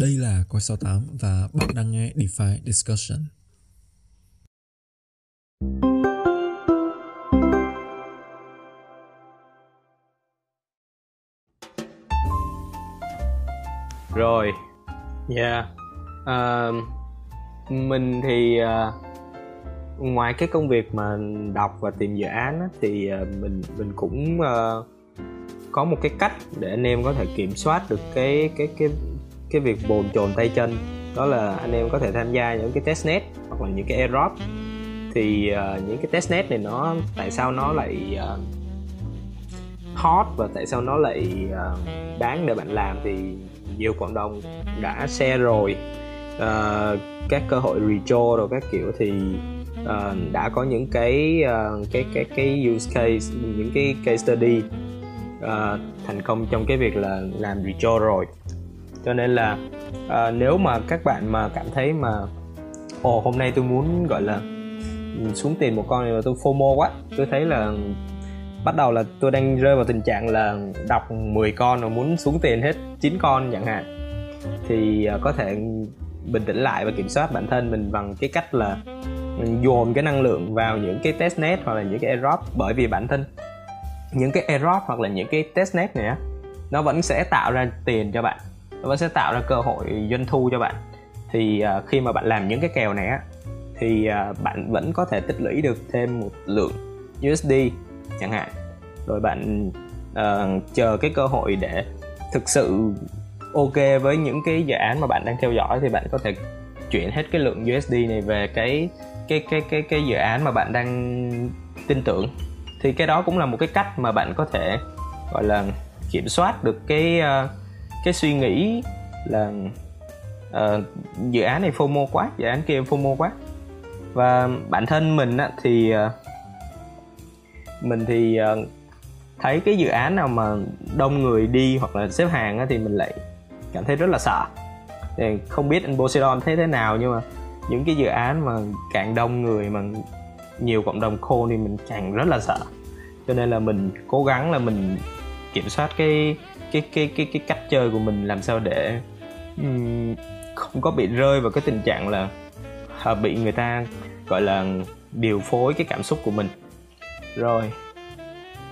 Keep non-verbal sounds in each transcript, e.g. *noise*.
Đây là Coi 68 và bạn đang nghe DeFi Discussion. Rồi, yeah. Uh, mình thì uh, ngoài cái công việc mà đọc và tìm dự án á, thì uh, mình mình cũng uh, có một cái cách để anh em có thể kiểm soát được cái cái cái cái việc bồn chồn tay chân. Đó là anh em có thể tham gia những cái testnet hoặc là những cái airdrop. Thì uh, những cái testnet này nó tại sao nó lại uh, hot và tại sao nó lại ờ, uh, đáng để bạn làm thì nhiều cộng đồng đã share rồi. Uh, các cơ hội retro rồi các kiểu thì uh, đã có những cái uh, cái cái cái use case những cái case study uh, thành công trong cái việc là làm retro rồi cho nên là uh, nếu mà các bạn mà cảm thấy mà ồ hôm nay tôi muốn gọi là xuống tiền một con này mà tôi fomo quá. Tôi thấy là bắt đầu là tôi đang rơi vào tình trạng là đọc 10 con rồi muốn xuống tiền hết 9 con chẳng hạn. Thì uh, có thể bình tĩnh lại và kiểm soát bản thân mình bằng cái cách là dồn cái năng lượng vào những cái testnet hoặc là những cái airdrop. Bởi vì bản thân những cái airdrop hoặc là những cái testnet này á nó vẫn sẽ tạo ra tiền cho bạn nó vẫn sẽ tạo ra cơ hội doanh thu cho bạn. Thì uh, khi mà bạn làm những cái kèo này á thì uh, bạn vẫn có thể tích lũy được thêm một lượng USD chẳng hạn. Rồi bạn uh, chờ cái cơ hội để thực sự ok với những cái dự án mà bạn đang theo dõi thì bạn có thể chuyển hết cái lượng USD này về cái cái cái cái cái dự án mà bạn đang tin tưởng. Thì cái đó cũng là một cái cách mà bạn có thể gọi là kiểm soát được cái uh, cái suy nghĩ là uh, dự án này FOMO quá dự án kia FOMO quá. Và bản thân mình á, thì uh, mình thì uh, thấy cái dự án nào mà đông người đi hoặc là xếp hàng á, thì mình lại cảm thấy rất là sợ. Thì không biết anh Poseidon thấy thế nào nhưng mà những cái dự án mà càng đông người mà nhiều cộng đồng khô thì mình càng rất là sợ. Cho nên là mình cố gắng là mình kiểm soát cái cái cái cái cái cách chơi của mình làm sao để um, không có bị rơi vào cái tình trạng là à, bị người ta gọi là điều phối cái cảm xúc của mình. Rồi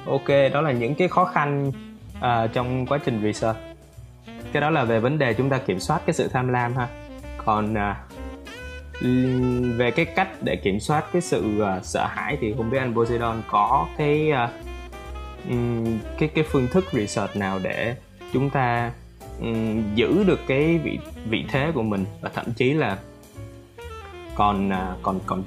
ok đó là những cái khó khăn uh, trong quá trình research. Cái đó là về vấn đề chúng ta kiểm soát cái sự tham lam ha. Còn uh, về cái cách để kiểm soát cái sự uh, sợ hãi thì không biết anh Poseidon có cái uh, um, cái cái phương thức research nào để chúng ta um, giữ được cái vị vị thế của mình và thậm chí là còn uh, còn còn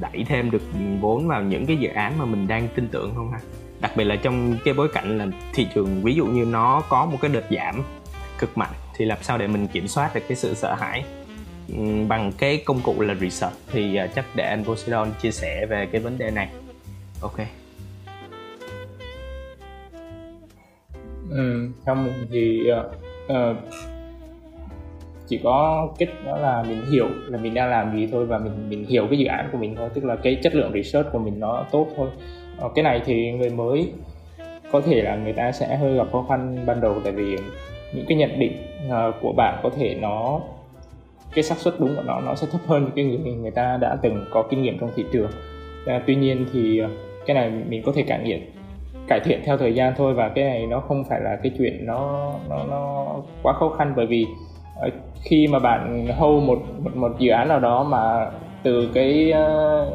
đẩy thêm được vốn vào những cái dự án mà mình đang tin tưởng không ha? Đặc biệt là trong cái bối cảnh là thị trường ví dụ như nó có một cái đợt giảm cực mạnh thì làm sao để mình kiểm soát được cái sự sợ hãi? Bằng cái công cụ là research thì à, chắc để anh Poseidon chia sẻ về cái vấn đề này. Ok. Ừ, theo mình thì uh, chỉ có cách đó là mình hiểu là mình đang làm gì thôi và mình mình hiểu cái dự án của mình thôi tức là cái chất lượng research của mình nó tốt thôi. Uh, cái này thì người mới có thể là người ta sẽ hơi gặp khó khăn ban đầu tại vì những cái nhận định uh, của bạn có thể nó cái xác suất đúng của nó nó sẽ thấp hơn cái người người ta đã từng có kinh nghiệm trong thị trường. À, tuy nhiên thì cái này mình có thể cải thiện cải thiện theo thời gian thôi và cái này nó không phải là cái chuyện nó nó nó quá khó khăn bởi vì ờ, khi mà bạn hold một một, một dự án nào đó mà từ cái ờ,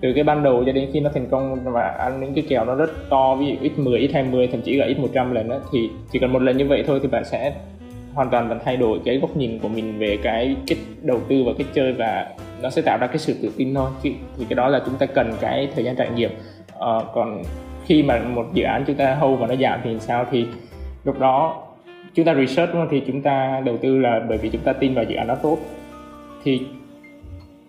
từ cái ban đầu cho đến khi nó thành công và ăn những cái kèo nó rất to ví dụ x10 x20 thậm chí là x100 lần đó thì chỉ cần một lần như vậy thôi thì bạn sẽ hoàn toàn bạn thay đổi cái góc nhìn của mình về cái cách đầu tư và cách chơi và nó sẽ tạo ra cái sự tự tin thôi. Thì, thì cái đó là chúng ta cần cái thời gian trải nghiệm. À, còn khi mà một dự án chúng ta hold và nó giảm thì sao thì lúc đó chúng ta research đúng không? thì chúng ta đầu tư là bởi vì chúng ta tin vào dự án nó tốt thì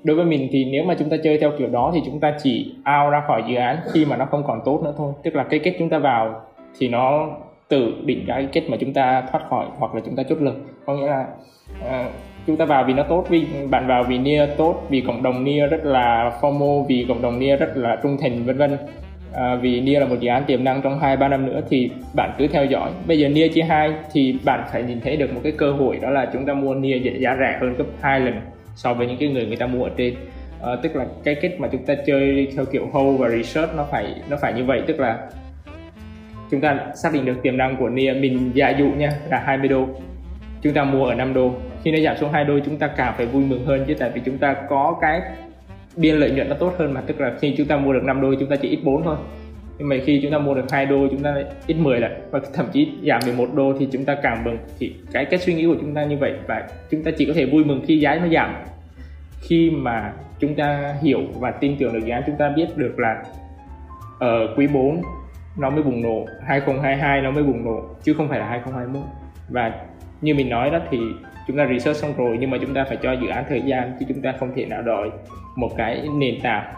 đối với mình thì nếu mà chúng ta chơi theo kiểu đó thì chúng ta chỉ out ra khỏi dự án khi mà nó không còn tốt nữa thôi tức là cái kết chúng ta vào thì nó tự định cái kết mà chúng ta thoát khỏi hoặc là chúng ta chốt lời có nghĩa là uh, chúng ta vào vì nó tốt vì bạn vào vì nia tốt vì cộng đồng nia rất là formal vì cộng đồng nia rất là trung thành vân vân à, vì NIA là một dự án tiềm năng trong hai ba năm nữa thì bạn cứ theo dõi. Bây giờ NIA chia hai thì bạn phải nhìn thấy được một cái cơ hội đó là chúng ta mua NIA giá rẻ hơn gấp hai lần so với những cái người người ta mua ở trên. À, tức là cái cách mà chúng ta chơi theo kiểu hold và research nó phải nó phải như vậy. Tức là chúng ta xác định được tiềm năng của NIA. Mình giả dụ nha là 20 đô. Chúng ta mua ở 5 đô. Khi nó giảm xuống 2 đô chúng ta càng phải vui mừng hơn chứ. Tại vì chúng ta có cái biên lợi nhuận nó tốt hơn mà. Tức là khi chúng ta mua được 5 đô, chúng ta chỉ ít 4 thôi. Nhưng mà khi chúng ta mua được 2 đô, chúng ta ít 10 lại. Và thậm chí giảm 11 đô thì chúng ta càng mừng. Thì cái cái suy nghĩ của chúng ta như vậy và chúng ta chỉ có thể vui mừng khi giá nó giảm. Khi mà chúng ta hiểu và tin tưởng được giá, chúng ta biết được là ở quý 4 nó mới bùng nổ 2022 nó mới bùng nổ, chứ không phải là 2021 và như mình nói đó thì chúng ta research xong rồi nhưng mà chúng ta phải cho dự án thời gian chứ chúng ta không thể nào đòi một cái nền tảng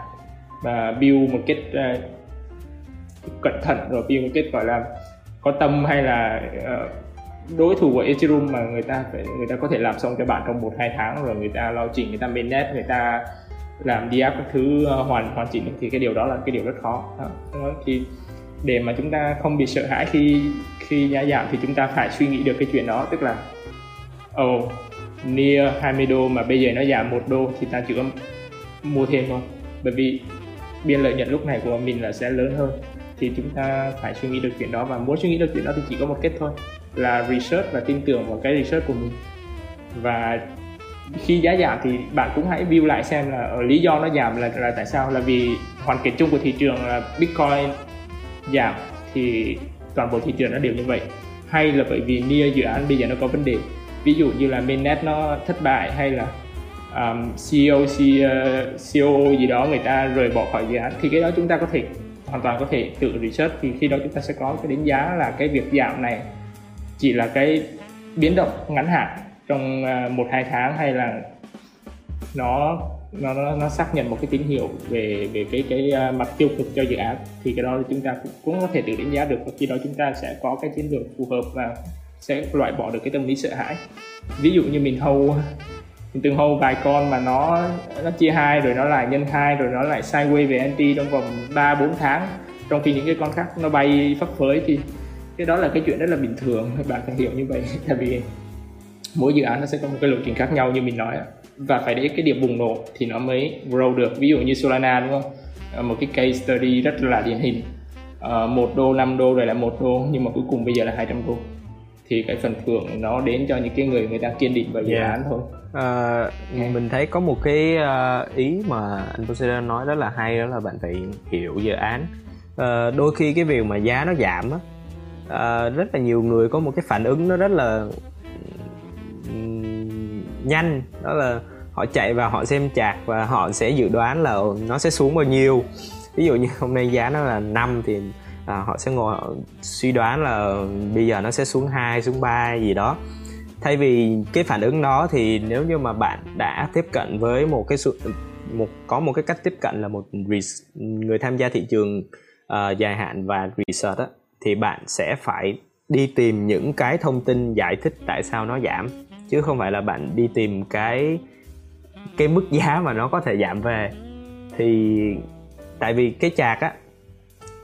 và build một cách uh, cẩn thận rồi build một cách gọi là có tâm hay là uh, đối thủ của Ethereum mà người ta phải người ta có thể làm xong cho bạn trong một hai tháng rồi người ta lo chỉnh người ta mainnet người ta làm đi các thứ uh, hoàn hoàn chỉnh thì cái điều đó là cái điều rất khó đó. thì để mà chúng ta không bị sợ hãi khi khi giá giảm thì chúng ta phải suy nghĩ được cái chuyện đó tức là ồ oh, near 20 đô mà bây giờ nó giảm một đô thì ta chỉ có mua thêm thôi. Bởi vì biên lợi nhuận lúc này của mình là sẽ lớn hơn. Thì chúng ta phải suy nghĩ được chuyện đó và muốn suy nghĩ được chuyện đó thì chỉ có một cách thôi là research và tin tưởng vào cái research của mình. Và khi giá giảm thì bạn cũng hãy view lại xem là ở lý do nó giảm là là tại sao? Là vì hoàn cảnh chung của thị trường là bitcoin giảm thì toàn bộ thị trường nó đều như vậy. Hay là bởi vì nia dự án bây giờ nó có vấn đề? Ví dụ như là mainnet nó thất bại hay là um, CEO, CEO uh, gì đó người ta rời bỏ khỏi dự án thì cái đó chúng ta có thể hoàn toàn có thể tự research. Thì khi đó chúng ta sẽ có cái đánh giá là cái việc giảm này chỉ là cái biến động ngắn hạn trong uh, một hai tháng hay là nó nó nó, nó xác nhận một cái tín hiệu về về cái cái uh, mặt tiêu cực cho dự án. Thì cái đó chúng ta cũng, cũng có thể tự đánh giá được và khi đó chúng ta sẽ có cái chiến lược phù hợp và sẽ loại bỏ được cái tâm lý sợ hãi. Ví dụ như mình hâu mình từng hâu vài con mà nó nó chia hai rồi nó lại nhân hai rồi nó lại sideways về anti trong vòng 3 4 tháng. Trong khi những cái con khác nó bay phấp phới thì cái đó là cái chuyện rất là bình thường. *laughs* Bạn phải hiểu như vậy *laughs* tại vì mỗi dự án nó sẽ có một cái lộ trình khác nhau như mình nói và phải đến cái điểm bùng nổ thì nó mới grow được. Ví dụ như Solana đúng không? Ờ, một cái case study rất là điển hình. Uh, một đô 5 đô rồi lại một đô nhưng mà cuối cùng bây giờ là 200 đô thì cái phần thưởng nó đến cho những cái người người ta kiên định vào dự yeah. án thôi à, yeah. mình thấy có một cái uh, ý mà anh Poseidon nói rất là hay đó là bạn phải hiểu dự án à, đôi khi cái việc mà giá nó giảm á à, rất là nhiều người có một cái phản ứng nó rất là nhanh đó là họ chạy vào họ xem chart và họ sẽ dự đoán là nó sẽ xuống bao nhiêu ví dụ như hôm nay giá nó là 5 thì à, họ sẽ ngồi họ suy đoán là bây giờ nó sẽ xuống 2, xuống 3 gì đó. Thay vì cái phản ứng đó thì nếu như mà bạn đã tiếp cận với một cái sự một có một cái cách tiếp cận là một người tham gia thị trường uh, dài hạn và research đó thì bạn sẽ phải đi tìm những cái thông tin giải thích tại sao nó giảm. Chứ không phải là bạn đi tìm cái cái mức giá mà nó có thể giảm về. Thì tại vì cái chạc á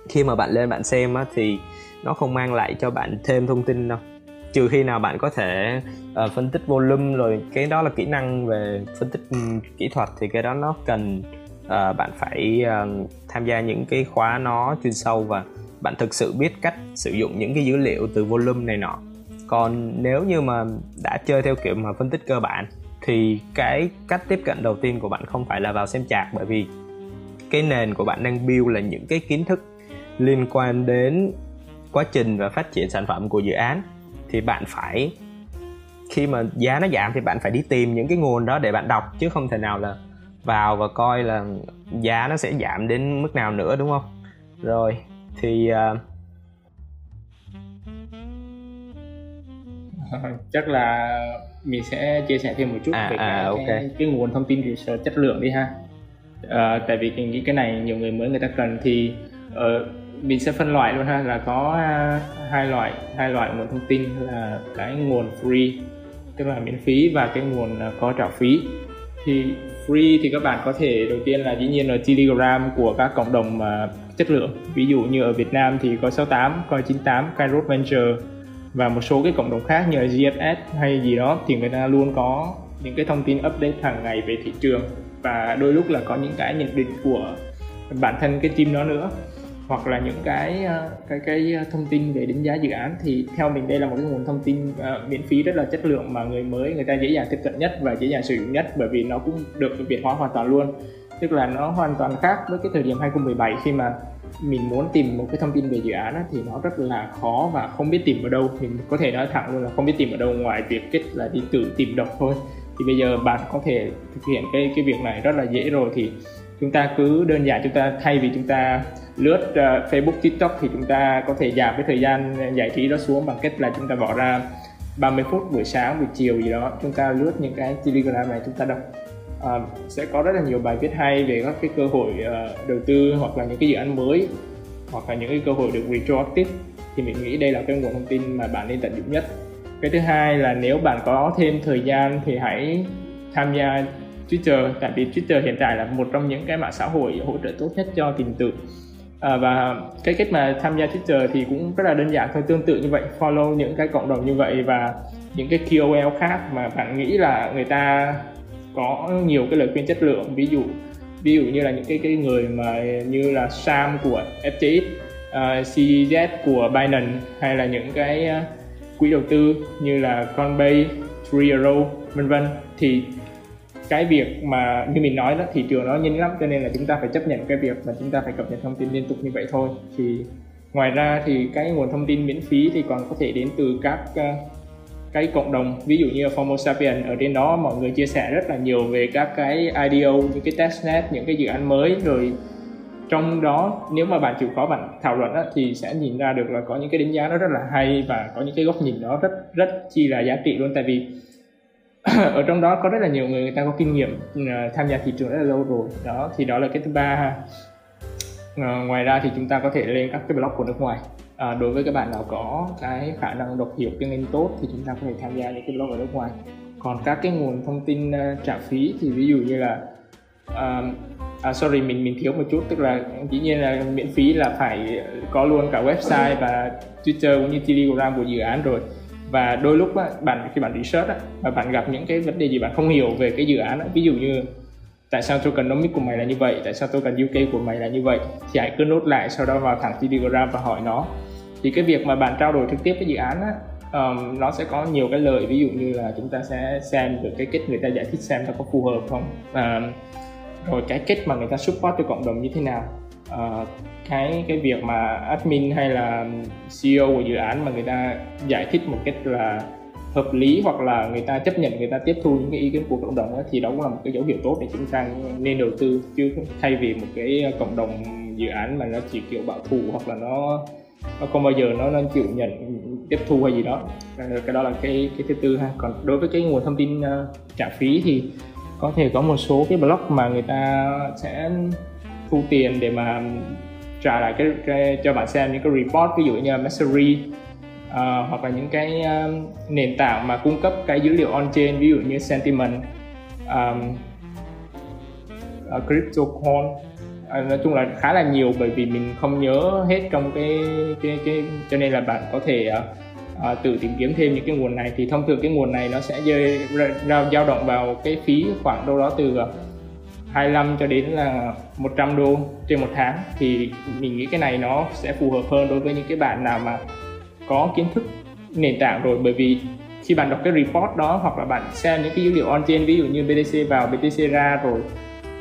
khi mà bạn lên bạn xem á thì nó không mang lại cho bạn thêm thông tin đâu. Trừ khi nào bạn có thể uh, phân tích volume rồi cái đó là kỹ năng về phân tích um, kỹ thuật thì cái đó nó cần uh, bạn phải uh, tham gia những cái khóa nó chuyên sâu và bạn thực sự biết cách sử dụng những cái dữ liệu từ volume này nọ. Còn nếu như mà đã chơi theo kiểu mà phân tích cơ bản thì cái cách tiếp cận đầu tiên của bạn không phải là vào xem chạc bởi vì cái nền của bạn đang build là những cái kiến thức liên quan đến quá trình và phát triển sản phẩm của dự án thì bạn phải khi mà giá nó giảm thì bạn phải đi tìm những cái nguồn đó để bạn đọc chứ không thể nào là vào và coi là giá nó sẽ giảm đến mức nào nữa đúng không rồi thì uh, *laughs* chắc là mình sẽ chia sẻ thêm một chút à, về à, cái, okay. cái, cái nguồn thông tin research chất lượng đi ha à, tại vì cái, cái này nhiều người mới người ta cần thì uh, mình sẽ phân loại luôn ha. Là có à, hai loại hai loại nguồn thông tin là cái nguồn free tức là miễn phí và cái nguồn à, có trả phí. Thì free thì các bạn có thể đầu tiên là dĩ nhiên là telegram của các cộng đồng mà chất lượng. Ví dụ như ở Việt Nam thì có 68, coi 98, Kairos Venture và một số cái cộng đồng khác như là GFS hay gì đó thì người ta luôn có những cái thông tin update hàng ngày về thị trường. Và đôi lúc là có những cái nhận định của bản thân cái team đó nữa hoặc là những cái ờ, cái cái ờ, thông tin về đánh giá dự án thì theo mình đây là một cái nguồn thông tin uh, miễn phí rất là chất lượng mà người mới người ta dễ dàng tiếp cận nhất và dễ dàng sử dụng nhất bởi vì nó cũng được việt hóa hoàn toàn luôn. Tức là nó hoàn toàn khác với cái thời điểm 2017 khi mà mình muốn tìm một cái thông tin về dự án thì nó rất là khó và không biết tìm ở đâu. Mình có thể nói thẳng luôn là không biết tìm ở đâu ngoài việc kết là đi tự tìm đọc thôi. Thì bây giờ bạn có thể thực hiện cái cái việc này rất là dễ rồi thì chúng ta cứ đơn giản chúng ta thay vì chúng ta lướt uh, Facebook, TikTok thì chúng ta có thể giảm cái thời gian giải trí đó xuống bằng cách là chúng ta bỏ ra 30 phút buổi sáng, buổi chiều gì đó. Chúng ta lướt những cái Telegram này chúng ta đọc. Uh, sẽ có rất là nhiều bài viết hay về các cái cơ hội uh, đầu tư hoặc là những cái dự án mới hoặc là những cái cơ hội được retroactive. Thì mình nghĩ đây là cái nguồn thông tin mà bạn nên tận dụng nhất. Cái thứ hai là nếu bạn có thêm thời gian thì hãy tham gia Twitter tại vì Twitter hiện tại là một trong những cái mạng xã hội hỗ trợ tốt nhất cho tìm tự à, và cái cách mà tham gia Twitter thì cũng rất là đơn giản thôi tương tự như vậy follow những cái cộng đồng như vậy và những cái KOL khác mà bạn nghĩ là người ta có nhiều cái lời khuyên chất lượng. Ví dụ ví dụ như là những cái cái người mà như là Sam của FTX, uh, à, CZ của Binance hay là những cái uh, quỹ đầu tư như là Coinbase, Three Arrow vân vân thì cái việc mà như mình nói đó thị trường nó nhanh lắm cho nên là chúng ta phải chấp nhận cái việc mà chúng ta phải cập nhật thông tin liên tục như vậy thôi. Thì ngoài ra thì cái nguồn thông tin miễn phí thì còn có thể đến từ các uh, cái cộng đồng ví dụ như Formo Sapien ở trên đó mọi người chia sẻ rất là nhiều về các cái IDO những cái testnet những cái dự án mới. Rồi trong đó nếu mà bạn chịu khó bạn thảo luận á, thì sẽ nhìn ra được là có những cái đánh giá nó rất là hay và có những cái góc nhìn nó rất rất chi là giá trị luôn. Tại vì *coughs* ở trong đó có rất là nhiều người người ta có kinh nghiệm à, tham gia thị trường rất là lâu rồi. Đó thì đó là cái thứ ba uh, ngoài ra thì chúng ta có thể lên các cái blog của nước ngoài. À, đối với các bạn nào có cái khả năng đọc hiểu tiếng Anh tốt thì chúng ta có thể tham gia những cái blog ở nước ngoài. Còn các cái nguồn thông tin uh, trả phí thì ví dụ như là uh, à, sorry mình mình thiếu một chút tức là dĩ nhiên là miễn phí là phải có luôn cả website và Twitter cũng như Telegram của dự án rồi và đôi lúc á, bạn khi bạn research á, mà bạn gặp những cái vấn đề gì bạn không hiểu về cái dự án á, ví dụ như tại sao tokenomics của mày là như vậy tại sao token UK của mày là như vậy thì hãy cứ nốt lại sau đó vào thẳng Telegram và hỏi nó. Thì cái việc mà bạn trao đổi trực tiếp với dự án á, um, nó sẽ có nhiều cái lợi ví dụ như là chúng ta sẽ xem được cái kết người ta giải thích xem nó có phù hợp không. Um, rồi cái kết mà người ta support cho cộng đồng như thế nào uh, cái cái việc mà admin hay là CEO của dự án mà người ta giải thích một cách là hợp lý hoặc là người ta chấp nhận người ta tiếp thu những cái ý kiến của cộng đồng đó, thì đó cũng là một cái dấu hiệu tốt để chúng ta nên đầu tư chứ thay vì một cái cộng đồng dự án mà nó chỉ kiểu bảo thủ hoặc là nó nó không bao giờ nó nó chịu nhận tiếp thu hay gì đó. Ờ, cái đó là cái cái thứ tư ha. Còn đối với cái nguồn thông tin uh, trả phí thì có thể có một số cái blog mà người ta sẽ thu tiền để mà trả lại cái, cái cho bạn xem những cái report ví dụ như là Mastery uh, à, hoặc là những cái uh, nền tảng mà cung cấp cái dữ liệu on chain ví dụ như Sentiment à, um, uh, CryptoCoin uh, nói chung là khá là nhiều bởi vì mình không nhớ hết trong cái cái cái cho nên là bạn có thể uh, uh, tự tìm kiếm thêm những cái nguồn này. Thì thông thường cái nguồn này nó sẽ rơi ra dao động vào cái phí khoảng đâu đó từ 25 cho đến là 100 đô trên một tháng thì mình nghĩ cái này nó sẽ phù hợp hơn đối với những cái bạn nào mà có kiến thức nền tảng rồi. Bởi vì khi bạn đọc cái report đó hoặc là bạn xem những cái dữ liệu on chain ví dụ như BTC vào BTC ra rồi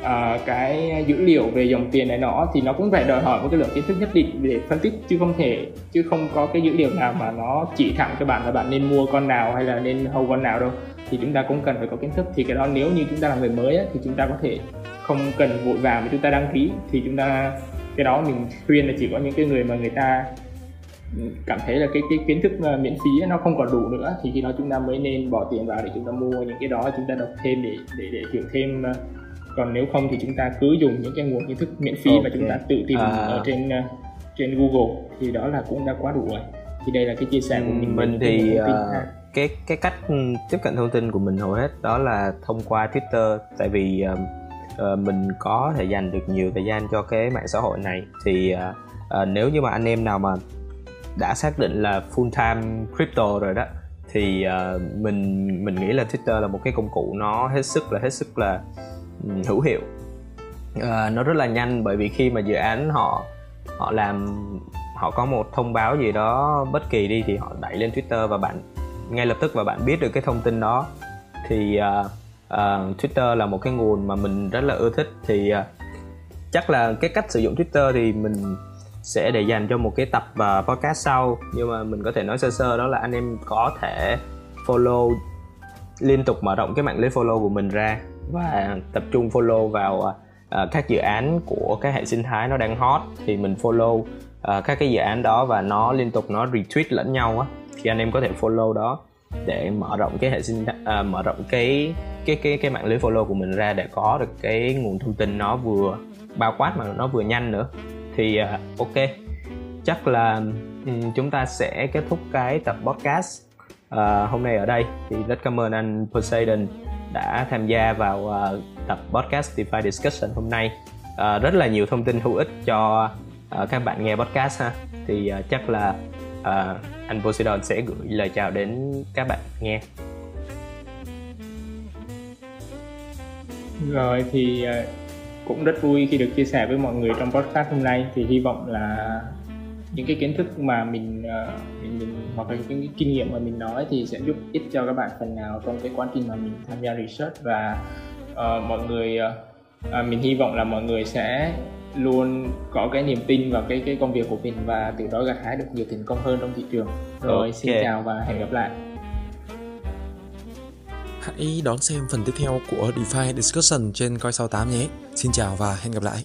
uh, cái dữ liệu về dòng tiền này nọ thì nó cũng phải đòi hỏi một cái lượng kiến thức nhất định để phân tích chứ không thể chứ không có cái dữ liệu nào mà nó chỉ thẳng cho bạn là bạn nên mua con nào hay là nên hold con nào đâu thì chúng ta cũng cần phải có kiến thức. Thì cái đó nếu như chúng ta là người mới á, thì chúng ta có thể không cần vội vàng mà chúng ta đăng ký. Thì chúng ta cái đó mình khuyên là chỉ có những cái người mà người ta cảm thấy là cái cái kiến thức uh, miễn phí nó không còn đủ nữa thì khi đó chúng ta mới nên bỏ tiền vào để chúng ta mua những cái đó chúng ta đọc thêm để để để hiểu thêm uh, còn nếu không thì chúng ta cứ dùng những cái nguồn kiến thức miễn phí okay. mà chúng ta tự tìm à. ở trên uh, trên Google. Thì đó là cũng đã quá đủ rồi. Thì đây là cái chia sẻ của mình. mình thì uh, cái cái cách tiếp cận thông tin của mình hầu hết đó là thông qua Twitter. Tại vì uh, uh, mình có thể dành được nhiều thời gian cho cái mạng xã hội này. Thì uh, uh, nếu như mà anh em nào mà đã xác định là full time crypto rồi đó thì uh, mình mình nghĩ là Twitter là một cái công cụ nó hết sức là hết sức là um, hữu hiệu. Uh, nó rất là nhanh bởi vì khi mà dự án họ họ làm họ có một thông báo gì đó bất kỳ đi thì họ đẩy lên Twitter và bạn ngay lập tức và bạn biết được cái thông tin đó thì uh, uh, Twitter là một cái nguồn mà mình rất là ưa thích. Thì uh, chắc là cái cách sử dụng Twitter thì mình sẽ để dành cho một cái tập uh, podcast sau. Nhưng mà mình có thể nói sơ sơ đó là anh em có thể follow liên tục mở rộng cái mạng lưới follow của mình ra và tập trung follow vào uh, các dự án của cái hệ sinh thái nó đang hot. Thì mình follow uh, các cái dự án đó và nó liên tục nó retweet lẫn nhau á thì anh em có thể follow đó để mở rộng cái hệ sinh uh, mở rộng cái cái cái cái mạng lưới follow của mình ra để có được cái nguồn thông tin nó vừa bao quát mà nó vừa nhanh nữa. Thì uh, ok. Chắc là um, chúng ta sẽ kết thúc cái tập podcast uh, hôm nay ở đây. Thì rất cảm ơn anh Poseidon đã tham gia vào uh, tập podcast DeFi Discussion hôm nay. Uh, rất là nhiều thông tin hữu ích cho uh, các bạn nghe podcast ha. Thì uh, chắc là à, anh Poseidon sẽ gửi lời chào đến các bạn nghe. Rồi thì ờ, cũng rất vui khi được chia sẻ với mọi người trong podcast hôm nay. Thì hy vọng là những cái kiến thức mà mình, ờ, mình, mình hoặc là những cái kinh nghiệm mà mình nói thì sẽ giúp ích cho các bạn phần nào trong cái quá trình mà mình tham gia research. Và uh, mọi người uh, mình hy vọng là mọi người sẽ luôn có cái niềm tin vào cái cái công việc của mình và từ đó gặt hái được nhiều thành công hơn trong thị trường rồi okay. xin chào và hẹn gặp lại Hãy đón xem phần tiếp theo của DeFi Discussion trên Coi 68 nhé. Xin chào và hẹn gặp lại.